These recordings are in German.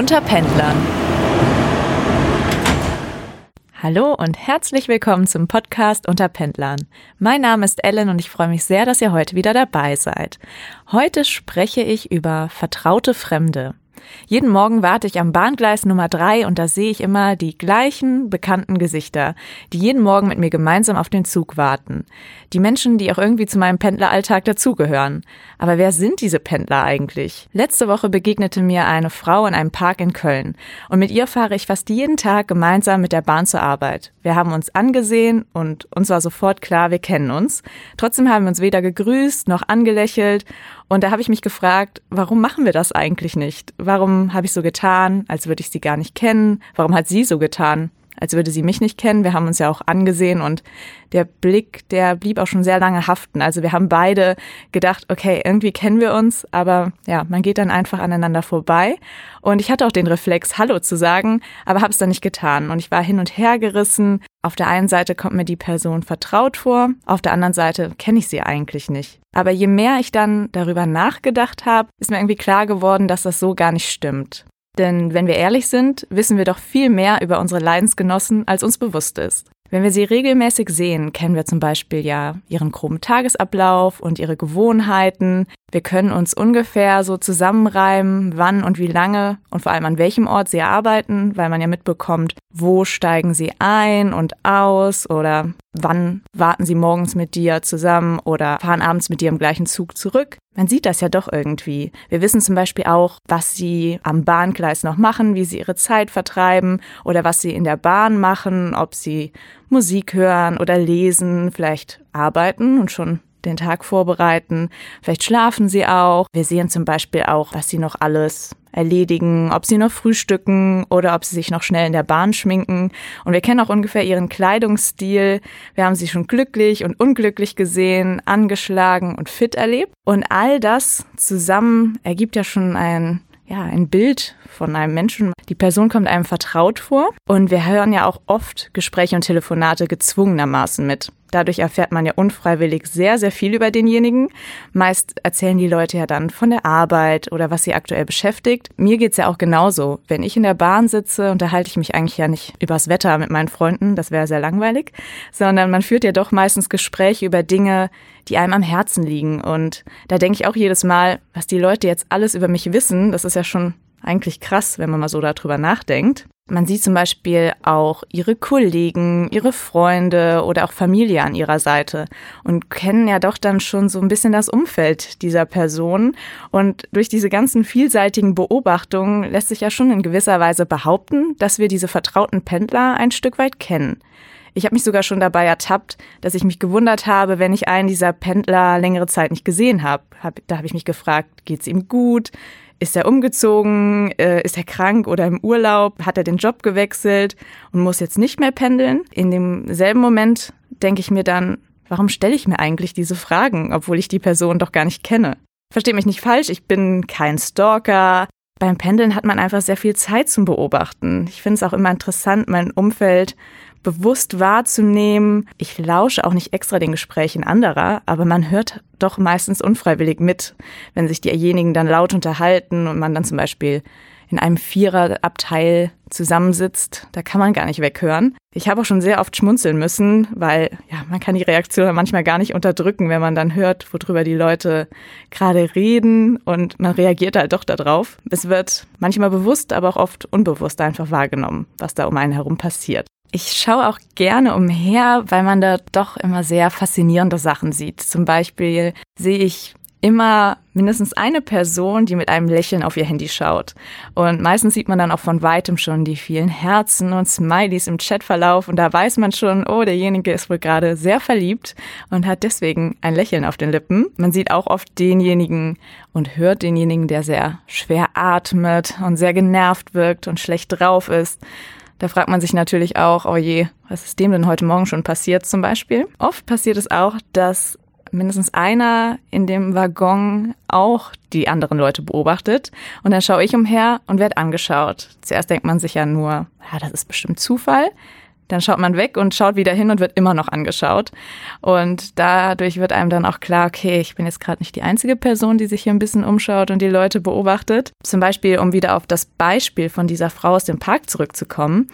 Unter Pendlern. Hallo und herzlich willkommen zum Podcast Unter Pendlern. Mein Name ist Ellen und ich freue mich sehr, dass ihr heute wieder dabei seid. Heute spreche ich über vertraute Fremde. Jeden Morgen warte ich am Bahngleis Nummer drei und da sehe ich immer die gleichen bekannten Gesichter, die jeden Morgen mit mir gemeinsam auf den Zug warten. Die Menschen, die auch irgendwie zu meinem Pendleralltag dazugehören. Aber wer sind diese Pendler eigentlich? Letzte Woche begegnete mir eine Frau in einem Park in Köln und mit ihr fahre ich fast jeden Tag gemeinsam mit der Bahn zur Arbeit. Wir haben uns angesehen und uns war sofort klar, wir kennen uns. Trotzdem haben wir uns weder gegrüßt noch angelächelt und da habe ich mich gefragt, warum machen wir das eigentlich nicht? Warum habe ich so getan, als würde ich sie gar nicht kennen? Warum hat sie so getan, als würde sie mich nicht kennen? Wir haben uns ja auch angesehen und der Blick, der blieb auch schon sehr lange haften. Also wir haben beide gedacht, okay, irgendwie kennen wir uns, aber ja, man geht dann einfach aneinander vorbei. Und ich hatte auch den Reflex, Hallo zu sagen, aber habe es dann nicht getan. Und ich war hin und her gerissen. Auf der einen Seite kommt mir die Person vertraut vor, auf der anderen Seite kenne ich sie eigentlich nicht. Aber je mehr ich dann darüber nachgedacht habe, ist mir irgendwie klar geworden, dass das so gar nicht stimmt. Denn wenn wir ehrlich sind, wissen wir doch viel mehr über unsere Leidensgenossen, als uns bewusst ist. Wenn wir sie regelmäßig sehen, kennen wir zum Beispiel ja ihren groben Tagesablauf und ihre Gewohnheiten. Wir können uns ungefähr so zusammenreimen, wann und wie lange und vor allem an welchem Ort sie arbeiten, weil man ja mitbekommt, wo steigen sie ein und aus oder wann warten sie morgens mit dir zusammen oder fahren abends mit dir im gleichen Zug zurück. Man sieht das ja doch irgendwie. Wir wissen zum Beispiel auch, was sie am Bahngleis noch machen, wie sie ihre Zeit vertreiben oder was sie in der Bahn machen, ob sie Musik hören oder lesen, vielleicht arbeiten und schon den Tag vorbereiten. Vielleicht schlafen sie auch. Wir sehen zum Beispiel auch, was sie noch alles erledigen, ob sie noch frühstücken oder ob sie sich noch schnell in der Bahn schminken. Und wir kennen auch ungefähr ihren Kleidungsstil. Wir haben sie schon glücklich und unglücklich gesehen, angeschlagen und fit erlebt. Und all das zusammen ergibt ja schon ein ja, ein Bild von einem Menschen. Die Person kommt einem vertraut vor und wir hören ja auch oft Gespräche und Telefonate gezwungenermaßen mit. Dadurch erfährt man ja unfreiwillig sehr, sehr viel über denjenigen. Meist erzählen die Leute ja dann von der Arbeit oder was sie aktuell beschäftigt. Mir geht's ja auch genauso. Wenn ich in der Bahn sitze, unterhalte ich mich eigentlich ja nicht übers Wetter mit meinen Freunden, das wäre sehr langweilig, sondern man führt ja doch meistens Gespräche über Dinge, die einem am Herzen liegen. Und da denke ich auch jedes Mal, was die Leute jetzt alles über mich wissen, das ist ja schon eigentlich krass, wenn man mal so darüber nachdenkt. Man sieht zum Beispiel auch ihre Kollegen, ihre Freunde oder auch Familie an ihrer Seite und kennen ja doch dann schon so ein bisschen das Umfeld dieser Person. Und durch diese ganzen vielseitigen Beobachtungen lässt sich ja schon in gewisser Weise behaupten, dass wir diese vertrauten Pendler ein Stück weit kennen. Ich habe mich sogar schon dabei ertappt, dass ich mich gewundert habe, wenn ich einen dieser Pendler längere Zeit nicht gesehen habe. Hab, da habe ich mich gefragt, geht's ihm gut? Ist er umgezogen? Äh, ist er krank oder im Urlaub? Hat er den Job gewechselt und muss jetzt nicht mehr pendeln? In demselben Moment denke ich mir dann, warum stelle ich mir eigentlich diese Fragen, obwohl ich die Person doch gar nicht kenne? Versteht mich nicht falsch, ich bin kein Stalker. Beim Pendeln hat man einfach sehr viel Zeit zum Beobachten. Ich finde es auch immer interessant, mein Umfeld bewusst wahrzunehmen. Ich lausche auch nicht extra den Gesprächen anderer, aber man hört doch meistens unfreiwillig mit, wenn sich diejenigen dann laut unterhalten und man dann zum Beispiel in einem Viererabteil zusammensitzt, da kann man gar nicht weghören. Ich habe auch schon sehr oft schmunzeln müssen, weil ja, man kann die Reaktion manchmal gar nicht unterdrücken, wenn man dann hört, worüber die Leute gerade reden und man reagiert halt doch darauf. Es wird manchmal bewusst, aber auch oft unbewusst einfach wahrgenommen, was da um einen herum passiert. Ich schaue auch gerne umher, weil man da doch immer sehr faszinierende Sachen sieht. Zum Beispiel sehe ich immer mindestens eine Person, die mit einem Lächeln auf ihr Handy schaut. Und meistens sieht man dann auch von weitem schon die vielen Herzen und Smileys im Chatverlauf und da weiß man schon, oh, derjenige ist wohl gerade sehr verliebt und hat deswegen ein Lächeln auf den Lippen. Man sieht auch oft denjenigen und hört denjenigen, der sehr schwer atmet und sehr genervt wirkt und schlecht drauf ist. Da fragt man sich natürlich auch, oh je, was ist dem denn heute Morgen schon passiert zum Beispiel? Oft passiert es auch, dass mindestens einer in dem Waggon auch die anderen Leute beobachtet. Und dann schaue ich umher und werde angeschaut. Zuerst denkt man sich ja nur, ja, das ist bestimmt Zufall. Dann schaut man weg und schaut wieder hin und wird immer noch angeschaut. Und dadurch wird einem dann auch klar, okay, ich bin jetzt gerade nicht die einzige Person, die sich hier ein bisschen umschaut und die Leute beobachtet. Zum Beispiel, um wieder auf das Beispiel von dieser Frau aus dem Park zurückzukommen.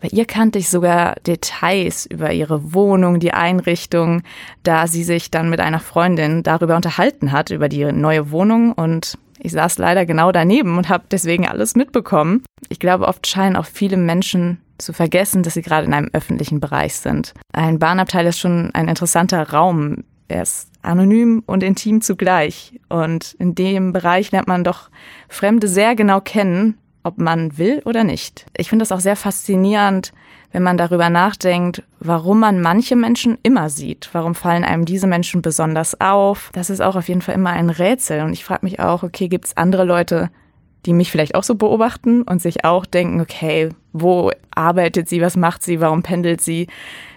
Bei ihr kannte ich sogar Details über ihre Wohnung, die Einrichtung, da sie sich dann mit einer Freundin darüber unterhalten hat, über die neue Wohnung und ich saß leider genau daneben und habe deswegen alles mitbekommen. Ich glaube, oft scheinen auch viele Menschen zu vergessen, dass sie gerade in einem öffentlichen Bereich sind. Ein Bahnabteil ist schon ein interessanter Raum. Er ist anonym und intim zugleich. Und in dem Bereich lernt man doch Fremde sehr genau kennen, ob man will oder nicht. Ich finde das auch sehr faszinierend, wenn man darüber nachdenkt, warum man manche Menschen immer sieht. Warum fallen einem diese Menschen besonders auf? Das ist auch auf jeden Fall immer ein Rätsel. Und ich frage mich auch, okay, gibt es andere Leute, die mich vielleicht auch so beobachten und sich auch denken, okay, wo arbeitet sie, was macht sie, warum pendelt sie?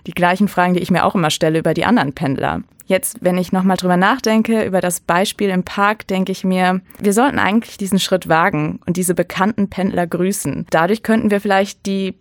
Die gleichen Fragen, die ich mir auch immer stelle über die anderen Pendler. Jetzt, wenn ich nochmal drüber nachdenke, über das Beispiel im Park, denke ich mir, wir sollten eigentlich diesen Schritt wagen und diese bekannten Pendler grüßen. Dadurch könnten wir vielleicht die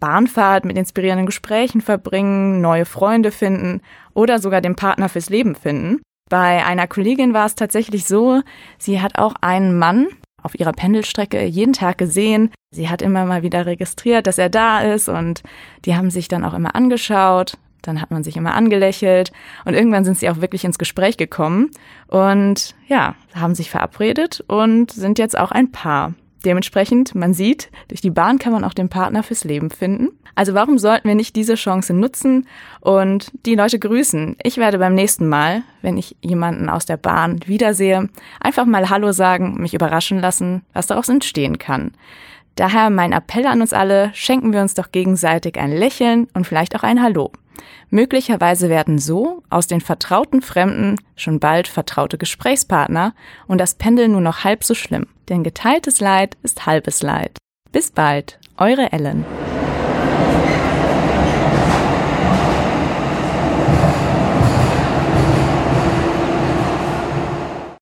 Bahnfahrt mit inspirierenden Gesprächen verbringen, neue Freunde finden oder sogar den Partner fürs Leben finden. Bei einer Kollegin war es tatsächlich so, sie hat auch einen Mann auf ihrer Pendelstrecke jeden Tag gesehen. Sie hat immer mal wieder registriert, dass er da ist und die haben sich dann auch immer angeschaut. Dann hat man sich immer angelächelt und irgendwann sind sie auch wirklich ins Gespräch gekommen und ja, haben sich verabredet und sind jetzt auch ein Paar. Dementsprechend, man sieht, durch die Bahn kann man auch den Partner fürs Leben finden. Also warum sollten wir nicht diese Chance nutzen und die Leute grüßen? Ich werde beim nächsten Mal, wenn ich jemanden aus der Bahn wiedersehe, einfach mal Hallo sagen, mich überraschen lassen, was daraus entstehen kann. Daher mein Appell an uns alle, schenken wir uns doch gegenseitig ein Lächeln und vielleicht auch ein Hallo. Möglicherweise werden so aus den vertrauten Fremden schon bald vertraute Gesprächspartner und das Pendeln nur noch halb so schlimm. Denn geteiltes Leid ist halbes Leid. Bis bald, eure Ellen.